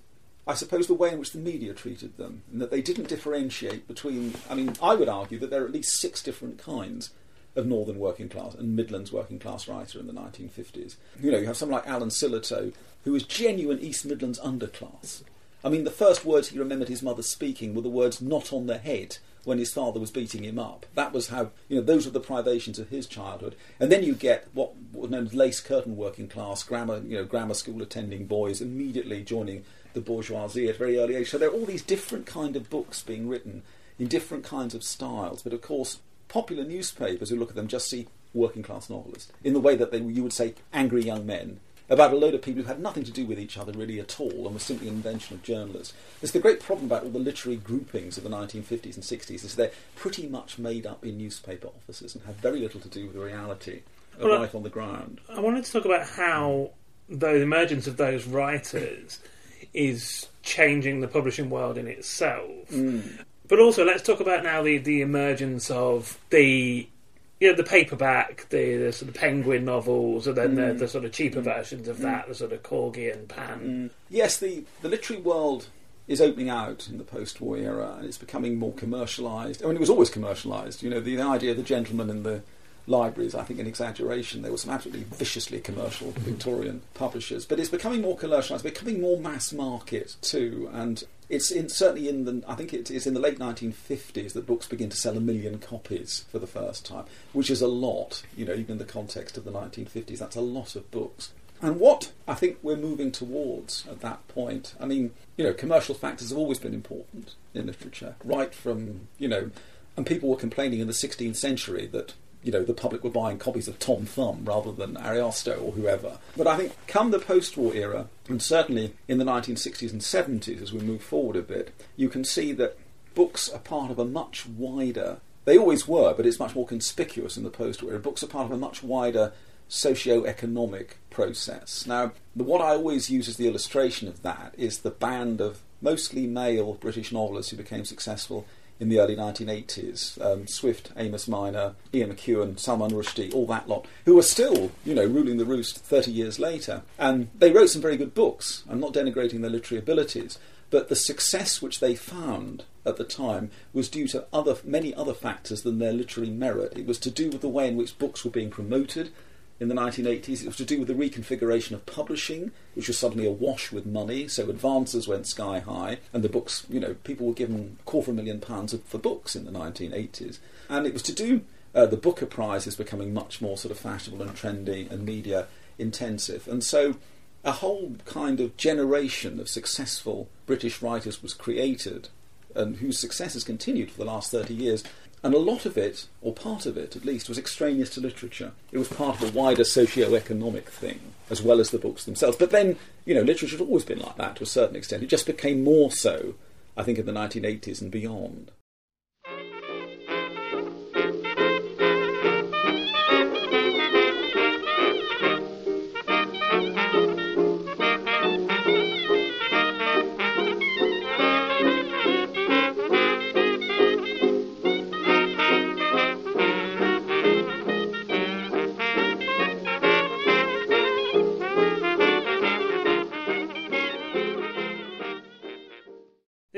[SPEAKER 2] I suppose the way in which the media treated them, and that they didn't differentiate between. I mean, I would argue that there are at least six different kinds of Northern working class and Midlands working class writer in the 1950s. You know, you have someone like Alan Sillitoe, who was genuine East Midlands underclass. I mean, the first words he remembered his mother speaking were the words "not on the head" when his father was beating him up. That was how you know those were the privations of his childhood. And then you get what was known as lace curtain working class, grammar you know grammar school attending boys immediately joining the bourgeoisie at a very early age. So there are all these different kind of books being written in different kinds of styles. But of course, popular newspapers who look at them just see working class novelists in the way that they, you would say angry young men about a load of people who had nothing to do with each other really at all and were simply an invention of journalists. It's the great problem about all the literary groupings of the 1950s and 60s is they're pretty much made up in newspaper offices and have very little to do with the reality of
[SPEAKER 1] Well,
[SPEAKER 2] life on the ground.
[SPEAKER 1] I wanted to talk about how the emergence of those writers is changing the publishing world in itself. Hmm. But also, let's talk about now the, the emergence of the you know the paperback, the, the sort of Penguin novels, and then the, mm. the sort of cheaper mm. versions of that, mm. the sort of Corgi and Pan.
[SPEAKER 2] Yes, the, the literary world is opening out in the post-war era, and it's becoming more commercialised. I mean, it was always commercialised. You know, the, the idea of the gentleman in the libraries, I think, an exaggeration. There were some absolutely viciously commercial Victorian publishers, but it's becoming more commercialised, becoming more mass market too, and. It's in, certainly in the. I think it is in the late 1950s that books begin to sell a million copies for the first time, which is a lot. You know, even in the context of the 1950s, that's a lot of books. And what I think we're moving towards at that point, I mean, you know, commercial factors have always been important in literature, right from, you know, and people were complaining in the 16th century that, you know, the public were buying copies of Tom Thumb rather than Ariosto or whoever. But I think come the post war era, and certainly in the 1960s and 70s as we move forward a bit, you can see that books are part of a much wider they always were, but it's much more conspicuous in the post-war era. Books are part of a much wider socio-economic process. Now, the, what I always use as the illustration of that is the band of mostly male British novelists who became successful in the early 1980s. Um, Swift, Amis Minor, Ian McEwan, Salman Rushdie, all that lot, who are still, you know, ruling the roost 30 years later. And they wrote some very good books. I'm not denigrating their literary abilities, but the success which they found at the time was due to other many other factors than their literary merit. It was to do with the way in which books were being promoted in the 1980s. It was to do with the reconfiguration of publishing, which was suddenly awash with money. So advances went sky high, and the books, you know, people were given a quarter of a million pounds for books in the 1980s. And it was to do uh, the Booker Prize is becoming much more sort of fashionable and trendy and media intensive, and so a whole kind of generation of successful British writers was created, and whose success has continued for the last 30 years. And a lot of it, or part of it at least, was extraneous to literature. It was part of a wider socio-economic thing, as well as the books themselves. But then, you know, literature had always been like that to a certain extent. It just became more so, I think, in the 1980s and beyond.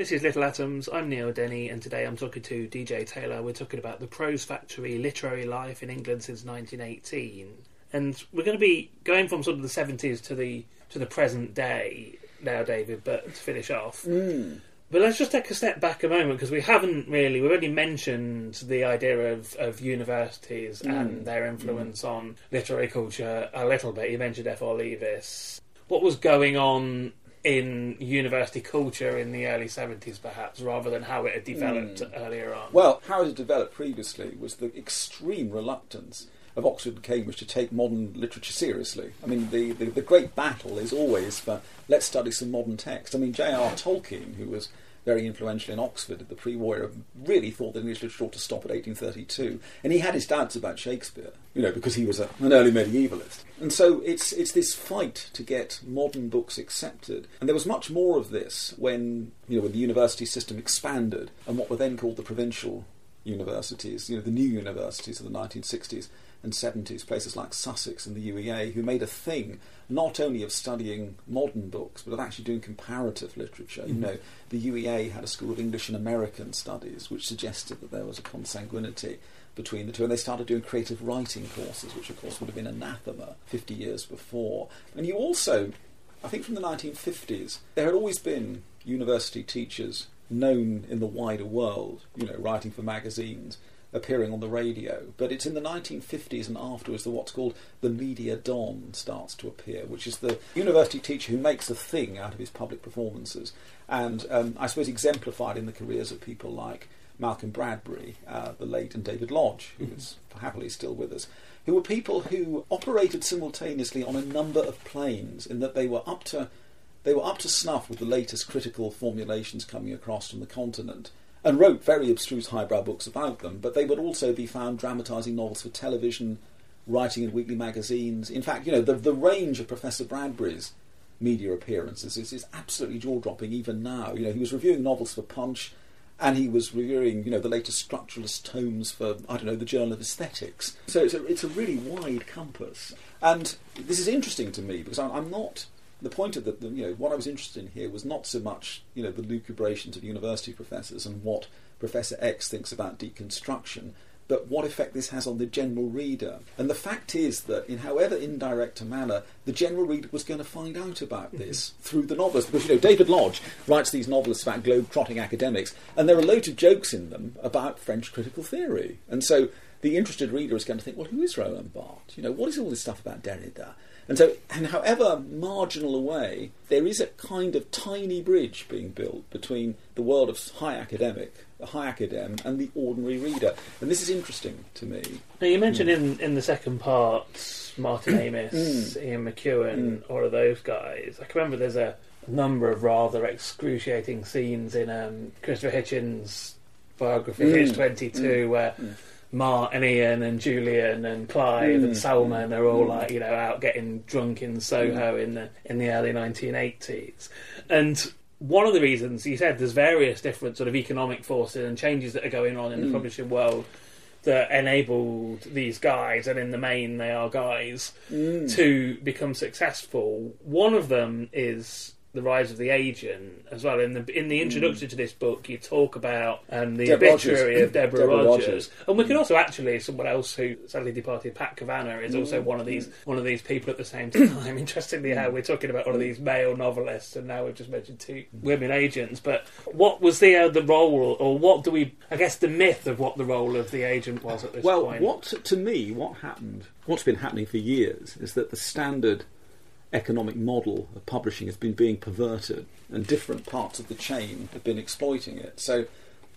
[SPEAKER 1] This is Little Atoms. I'm Neil Denny, and today I'm talking to DJ Taylor. We're talking about the Prose Factory literary life in England since 1918, and we're going to be going from sort of the 70s to the to the present day now, David. But to finish off, hmm. but let's just take a step back a moment because we haven't really we've only mentioned the idea of, of universities hmm. and their influence on literary culture a little bit. You mentioned F. R. Leavis. What was going on in university culture in the early 70s, perhaps, rather than how it had developed hmm. earlier on?
[SPEAKER 2] Well, how it had developed previously was the extreme reluctance of Oxford and Cambridge to take modern literature seriously. I mean, the, the, the great battle is always for let's study some modern text. I mean, J.R. Tolkien, who was very influential in Oxford at the pre-war era, really thought that English literature ought to stop at 1832, and he had his doubts about Shakespeare, you know, because he was a, an early medievalist. And so it's it's this fight to get modern books accepted, and there was much more of this when you know when the university system expanded and what were then called the provincial universities, you know, the new universities of the 1960s and 70s, places like Sussex and the UEA, who made a thing not only of studying modern books, but of actually doing comparative literature. Mm-hmm. You know, the UEA had a School of English and American Studies, which suggested that there was a consanguinity between the two, and they started doing creative writing courses, which of course would have been anathema 50 years before. And you also, I think from the 1950s, there had always been university teachers known in the wider world, you know, writing for magazines, appearing on the radio. But it's in the 1950s and afterwards that what's called the media don starts to appear, which is the university teacher who makes a thing out of his public performances. And um, I suppose exemplified in the careers of people like Malcolm Bradbury, uh, the late, and David Lodge, who is happily still with us, who were people who operated simultaneously on a number of planes in that they were up to they were up to snuff with the latest critical formulations coming across from the continent and wrote very abstruse highbrow books about them, but they would also be found dramatising novels for television, writing in weekly magazines. In fact, you know, the, the range of Professor Bradbury's media appearances is, is absolutely jaw-dropping even now. You know, he was reviewing novels for Punch, and he was reviewing, you know, the latest structuralist tomes for, I don't know, the Journal of Aesthetics. So it's a, it's a really wide compass. And this is interesting to me because I'm not the point of the, the, you know what I was interested in here was not so much you know the lucubrations of university professors and what Professor X thinks about deconstruction, but what effect this has on the general reader. And the fact is that in however indirect a manner, the general reader was going to find out about mm-hmm. this mm-hmm. through the novels. Because you know David Lodge writes these novels about globe-trotting academics, and there are loads of jokes in them about French critical theory, and so. The interested reader is going to think, well, who is Roland Barthes? You know, what is all this stuff about Derrida? And so, and however marginal a way, there is a kind of tiny bridge being built between the world of high academic, the high academ, and the ordinary reader. And this is interesting to me.
[SPEAKER 1] Now, you mentioned mm. in, in the second part Martin Amis, mm. Ian McEwan, mm. all of those guys. I can remember there's a number of rather excruciating scenes in um, Christopher Hitchens' biography, mm. 22, mm. where mm. Mark and Ian and Julian and Clive mm. and Salman are all like you know out getting drunk in Soho mm. in the in the early 1980s, and one of the reasons you said there's various different sort of economic forces and changes that are going on in mm. the publishing world that enabled these guys, and in the main they are guys, mm. to become successful. One of them is the rise of the agent as well. In the in the introduction mm. to this book, you talk about um, the Deborah obituary Rogers. of Deborah, Deborah Rogers. Rogers. and we can also actually someone else who sadly departed, Pat Kavanagh, is also one of these one of these people at the same time. Interestingly, how we're talking about one of these male novelists, and now we've just mentioned two women agents. But what was the uh, the role, or what do we? I guess the myth of what the role of the agent was at this
[SPEAKER 2] well,
[SPEAKER 1] point.
[SPEAKER 2] Well, what to me, what happened, what's been happening for years, is that the standard economic model of publishing has been being perverted and different parts of the chain have been exploiting it. So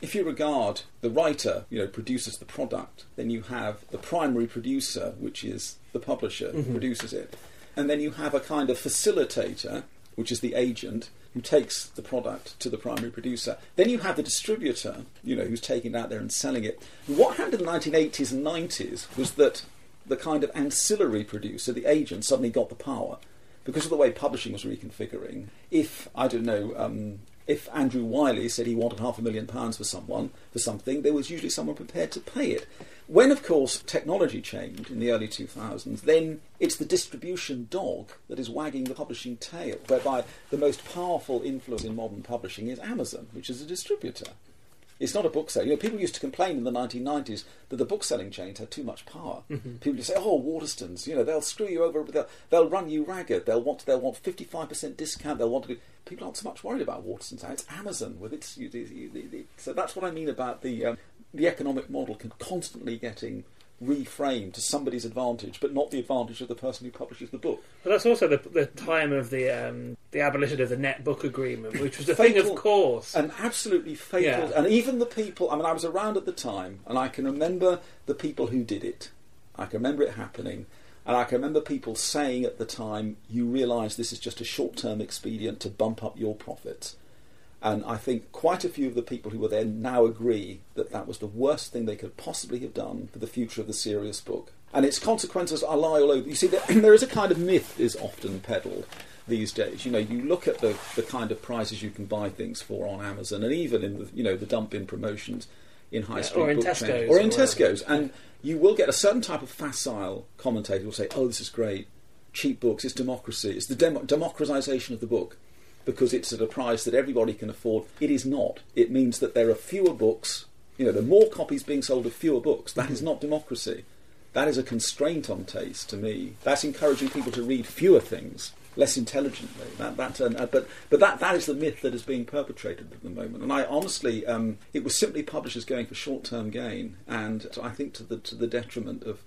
[SPEAKER 2] if you regard the writer, you know, produces the product, then you have the primary producer, which is the publisher mm-hmm. who produces it. And then you have a kind of facilitator, which is the agent, who takes the product to the primary producer. Then you have the distributor, you know, who's taking it out there and selling it. What happened in the 1980s and 90s was that the kind of ancillary producer, the agent, suddenly got the power because of the way publishing was reconfiguring, if, I don't know, um, if Andrew Wylie said he wanted half a million pounds for someone, for something, there was usually someone prepared to pay it. When, of course, technology changed in the early 2000s, then it's the distribution dog that is wagging the publishing tail, whereby the most powerful influence in modern publishing is Amazon, which is a distributor. It's not a bookseller. You know, people used to complain in the 1990s that the bookselling chains had too much power. Mm-hmm. People used to say, "Oh, Waterstones, you know, they'll screw you over. They'll, they'll run you ragged. They'll want they'll want 55% discount. They'll want to." Be... People aren't so much worried about Waterstones now. It's Amazon with its. You, you, you, so that's what I mean about the um, the economic model constantly getting reframed to somebody's advantage, but not the advantage of the person who publishes the book.
[SPEAKER 1] But that's also the, the time of the um, the abolition of the net book agreement, which was a thing of course,
[SPEAKER 2] and absolutely fatal. Yeah. And even the people. I mean, I was around at the time, and I can remember the people who did it. I can remember it happening. And I can remember people saying at the time, you realise this is just a short term expedient to bump up your profits. And I think quite a few of the people who were there now agree that that was the worst thing they could possibly have done for the future of the serious book. And its consequences are lie all over. You see, there is a kind of myth is often peddled these days. You know, you look at the, the kind of prices you can buy things for on Amazon, and even in the you know the dump in promotions in high
[SPEAKER 1] Yeah,
[SPEAKER 2] street
[SPEAKER 1] or in Tesco's
[SPEAKER 2] or in
[SPEAKER 1] or wherever.
[SPEAKER 2] Tesco's, and you will get a certain type of facile commentator who will say, "Oh, this is great, cheap books, it's democracy, it's the demo- democratization of the book." Because it's at a price that everybody can afford. It is not. It means that there are fewer books. You know, there are more copies being sold of fewer books. That is not democracy. That is a constraint on taste to me. That's encouraging people to read fewer things less intelligently. That, that, uh, but but that, that is the myth that is being perpetrated at the moment. And I honestly, um, it was simply publishers going for short-term gain, and I think to the to the detriment of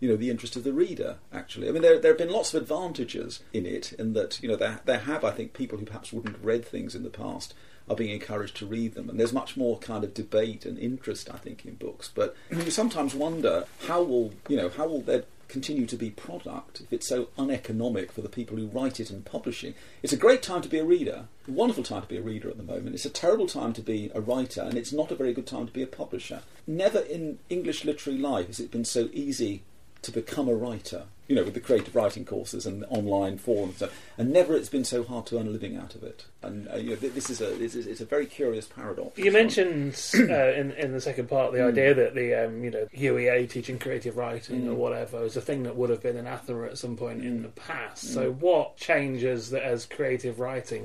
[SPEAKER 2] you know the interest of the reader. Actually, I mean there there have been lots of advantages in it, in that you know there there have I think people who perhaps wouldn't have read things in the past are being encouraged to read them, and there's much more kind of debate and interest I think in books. But you sometimes wonder how will you know how will there continue to be product if it's so uneconomic for the people who write it and publishing. It's a great time to be a reader, a wonderful time to be a reader at the moment. It's a terrible time to be a writer, and it's not a very good time to be a publisher. Never in English literary life has it been so easy to become a writer. You know, with the creative writing courses and online forums, and and never it's been so hard to earn a living out of it. And uh, you know, th- this is a this is, it's a very curious paradox.
[SPEAKER 1] You mentioned uh, in in the second part the
[SPEAKER 2] Mm.
[SPEAKER 1] idea that the um, you know UEA teaching creative writing or
[SPEAKER 2] Mm.
[SPEAKER 1] whatever is a thing that would have been anathema at some point in the past.
[SPEAKER 2] Mm.
[SPEAKER 1] So what changes that as creative writing?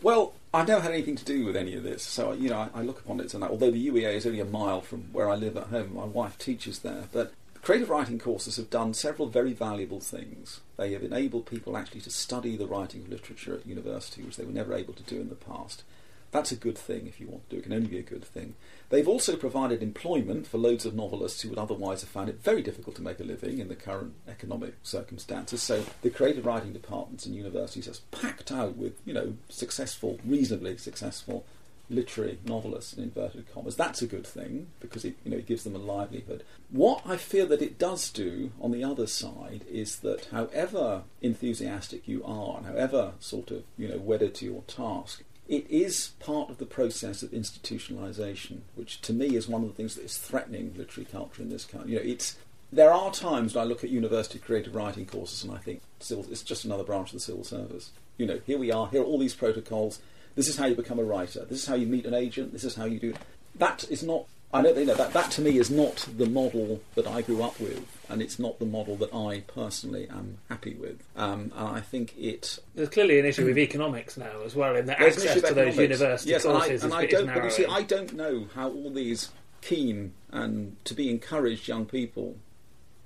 [SPEAKER 2] Well, I've never had anything to do with any of this, so you know I, I look upon it as and although the UEA is only a mile from where I live at home, my wife teaches there, but creative writing courses have done several very valuable things. They have enabled people actually to study the writing of literature at university, which they were never able to do in the past. That's a good thing if you want to do it. It can only be a good thing. They've also provided employment for loads of novelists who would otherwise have found it very difficult to make a living in the current economic circumstances. So the creative writing departments in universities are packed out with, you know, successful, reasonably successful literary novelists in inverted commas. That's a good thing because it, you know, it gives them a livelihood. What I feel that it does do on the other side is that however enthusiastic you are and however sort of, you know, wedded to your task, it is part of the process of institutionalisation, which to me is one of the things that is threatening literary culture in this country. You know, it's there are times when I look at university creative writing courses and I think it's just another branch of the civil service. You know, here we are, here are all these protocols. This is how you become a writer. This is how you meet an agent. This is how you do. That is not. I know, you know that that to me is not the model that I grew up with, and it's not the model that I personally am happy with. Um, and I think it
[SPEAKER 1] There's clearly an issue with economics now as well, in that
[SPEAKER 2] an
[SPEAKER 1] access to
[SPEAKER 2] of
[SPEAKER 1] those
[SPEAKER 2] economics.
[SPEAKER 1] university
[SPEAKER 2] yes, and I, and
[SPEAKER 1] is,
[SPEAKER 2] I don't. But you see. I don't know how all these keen and to be encouraged young people.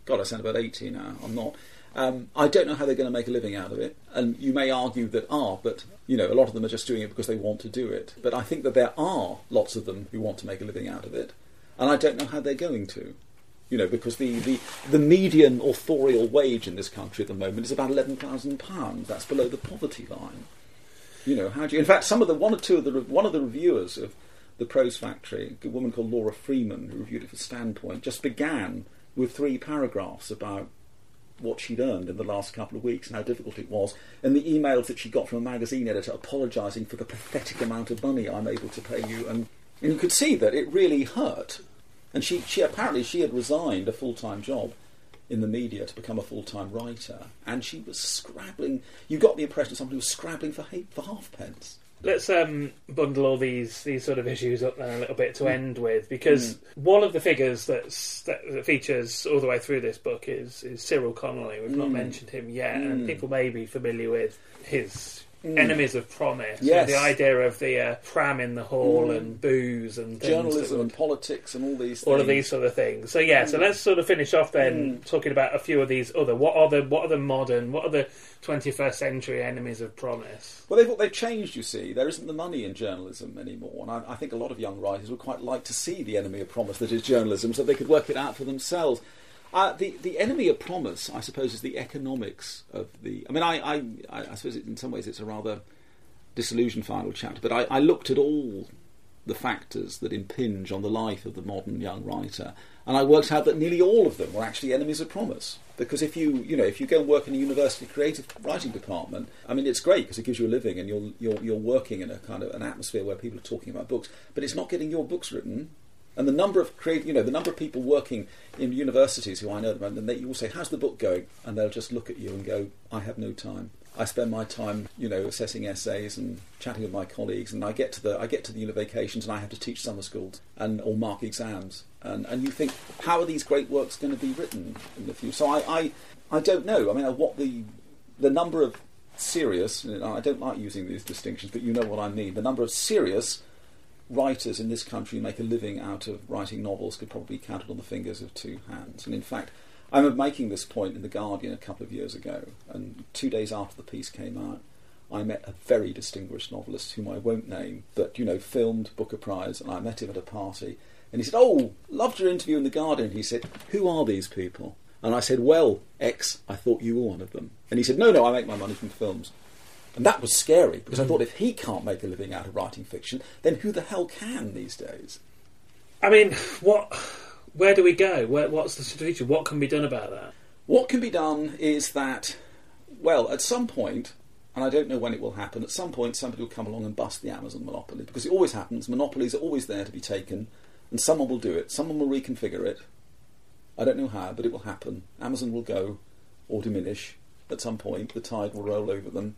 [SPEAKER 2] God, I sound about eighty now. I'm not. Um, I don't know how they're going to make a living out of it. And you may argue that ah, but you know, a lot of them are just doing it because they want to do it. But I think that there are lots of them who want to make a living out of it, and I don't know how they're going to. You know, because the, the, the median authorial wage in this country at the moment is about eleven thousand pounds. That's below the poverty line. You know, how do you? In fact, some of the one or two of the one of the reviewers of the Prose Factory, a woman called Laura Freeman, who reviewed it for Standpoint, just began with three paragraphs about what she'd earned in the last couple of weeks and how difficult it was, and the emails that she got from a magazine editor apologising for the pathetic amount of money I'm able to pay you, and, and you could see that it really hurt. And she, she apparently she had resigned a full time job in the media to become a full time writer, and she was scrabbling. You got the impression of somebody who was scrabbling for for halfpence.
[SPEAKER 1] Let's um, bundle all these these sort of issues up then a little bit to
[SPEAKER 2] Mm.
[SPEAKER 1] end with, because one of the figures that's, that, that features all the way through this book is, is Cyril Connolly. We've not
[SPEAKER 2] Mm.
[SPEAKER 1] mentioned him yet, and
[SPEAKER 2] Mm.
[SPEAKER 1] people may be familiar with his
[SPEAKER 2] Mm.
[SPEAKER 1] enemies of promise.
[SPEAKER 2] Yes.
[SPEAKER 1] the idea of the uh, pram in the hall
[SPEAKER 2] Mm.
[SPEAKER 1] and booze and
[SPEAKER 2] Journalism
[SPEAKER 1] would-
[SPEAKER 2] and politics and all these
[SPEAKER 1] all of these sort of things. So yeah, so
[SPEAKER 2] Mm.
[SPEAKER 1] let's sort of finish off then talking about a few of these other. What are the what are the modern? What are the 21st century enemies of promise?
[SPEAKER 2] Well, they've, they've changed, you see. There isn't the money in journalism anymore. And I, I think a lot of young writers would quite like to see the enemy of promise that is journalism so they could work it out for themselves. Uh, the, the enemy of promise, I suppose, is the economics of the. I mean, I, I, I suppose in some ways it's a rather disillusioned final chapter, but I, I looked at all the factors that impinge on the life of the modern young writer, and I worked out that nearly all of them were actually enemies of promise. Because if you, you know, if you go and work in a university creative writing department, I mean, it's great because it gives you a living and you're, you're, you're working in a kind of an atmosphere where people are talking about books, but it's not getting your books written. And the number of create, you know, the number of people working in universities who I know at the moment, and they all say, "How's the book going?" and they'll just look at you and go, "I have no time." I spend my time, you know, assessing essays and chatting with my colleagues, and I get to the I get to the vacations and I have to teach summer schools and or mark exams, and and you think, how are these great works going to be written in the future? So I I, I don't know. I mean, what the the number of serious, I don't like using these distinctions, but you know what I mean. The number of serious writers in this country make a living out of writing novels could probably be counted on the fingers of two hands. And in fact, I remember making this point in The Guardian a couple of years ago, and two days after the piece came out, I met a very distinguished novelist whom I won't name, but, you know, filmed Booker Prize, and I met him at a party, and he said, Oh, loved your interview in The Guardian. He said, Who are these people? And I said, Well, X, I thought you were one of them. And he said, No, no, I make my money from films. And that was scary, because I thought if he can't make a living out of writing fiction, then who the hell can these days?
[SPEAKER 1] I mean, what where do we go? Where, what's the situation? What can be done about that?
[SPEAKER 2] What can be done is that, well, at some point, and I don't know when it will happen, at some point somebody will come along and bust the Amazon monopoly because it always happens. Monopolies are always there to be taken, and someone will do it. Someone will reconfigure it. I don't know how, but it will happen. Amazon will go or diminish at some point. The tide will roll over them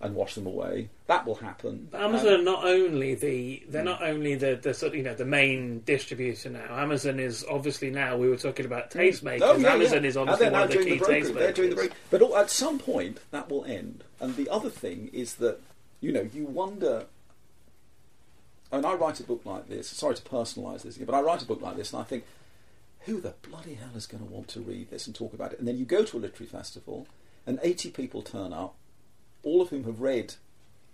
[SPEAKER 2] and wash them away. That will happen.
[SPEAKER 1] But Amazon um, are not only the they're not only the the sort you know the main distributor now. Amazon is obviously now we were talking about mm. tastemakers. Oh, yeah, Amazon yeah. is obviously one of the key the tastemakers. They're doing the break.
[SPEAKER 2] But at some point that will end. And the other thing is that you know you wonder. And I write a book like this. Sorry to personalise this but I write a book like this, and I think, who the bloody hell is going to want to read this and talk about it? And then you go to a literary festival, and eighty people turn up all of whom have read,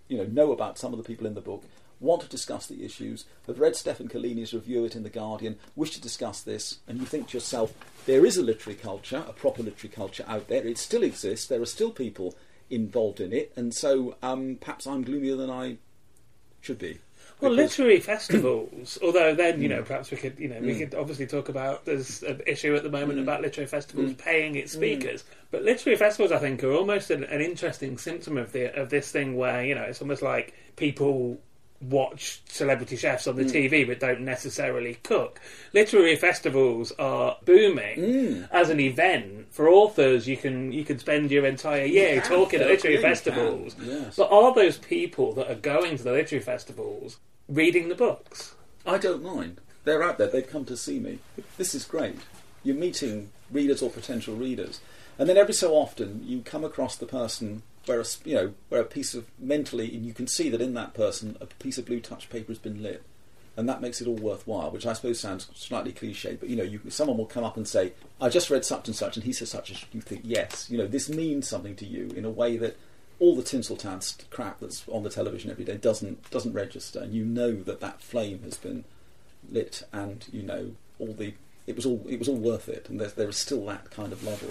[SPEAKER 2] you know, know about some of the people in the book, want to discuss the issues, have read Stefan Collini's review of it in The Guardian, wish to discuss this, and you think to yourself, there is a literary culture, a proper literary culture out there, it still exists, there are still people involved in it, and so um, perhaps I'm gloomier than I should be.
[SPEAKER 1] Well, literary festivals, although then, you know, mm. perhaps we could, you know, we mm. could obviously talk about, there's an issue at the moment mm. about literary festivals paying its speakers. But literary festivals, I think, are almost an, an interesting symptom of the of this thing where, you know, it's almost like people watch celebrity chefs on the mm. TV but don't necessarily cook. Literary festivals are booming mm. as an event for authors. You can you can spend your entire year talking at literary festivals. Yes. But are those people that are going to the literary festivals reading the books?
[SPEAKER 2] I don't mind. They're out there. They've come to see me. This is great. You're meeting readers or potential readers, and then every so often you come across the person where a, you know where a piece of mentally and you can see that in that person a piece of blue touch paper has been lit. And that makes it all worthwhile which i suppose sounds slightly cliche but you know you, someone will come up and say i just read such and such and he says such and you think yes you know this means something to you in a way that all the tinseltown crap that's on the television every day doesn't doesn't register. And you know that that flame has been lit and you know all the it was all it was all worth it. And there is still that kind of level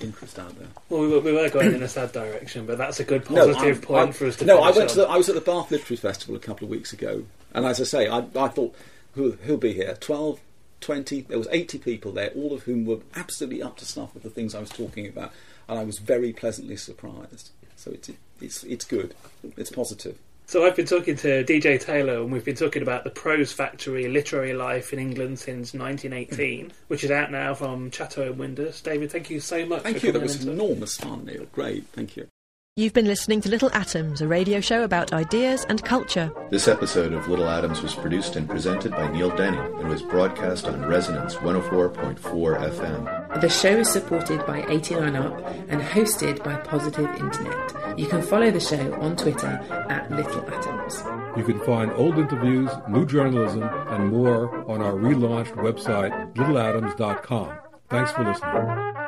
[SPEAKER 2] interest out there.
[SPEAKER 1] Well, we were, we were going in a sad direction, but that's a good positive no, point I'm, for us to.
[SPEAKER 2] No, I went. To the, I was at the Bath Literary Festival a couple of weeks ago, and as I say, I, I thought, who, who'll be here? 12, 20, There was eighty people there, all of whom were absolutely up to snuff with the things I was talking about, and I was very pleasantly surprised. So it's it's it's good. It's positive.
[SPEAKER 1] So I've been talking to DJ Taylor, and we've been talking about the Prose Factory literary life in England since 1918, mm. which is out now from Chatto and Windus. David, thank you so much.
[SPEAKER 2] Thank you. That was enormous fun, Neil. Great. Thank you.
[SPEAKER 4] You've been listening to Little Atoms, a radio show about ideas and culture.
[SPEAKER 5] This episode of Little Atoms was produced and presented by Neil Denny and was broadcast on Resonance 104.4 FM.
[SPEAKER 6] The show is supported by 89UP and hosted by Positive Internet. You can follow the show on Twitter at Little Atoms.
[SPEAKER 7] You can find old interviews, new journalism, and more on our relaunched website, littleatoms.com. Thanks for listening.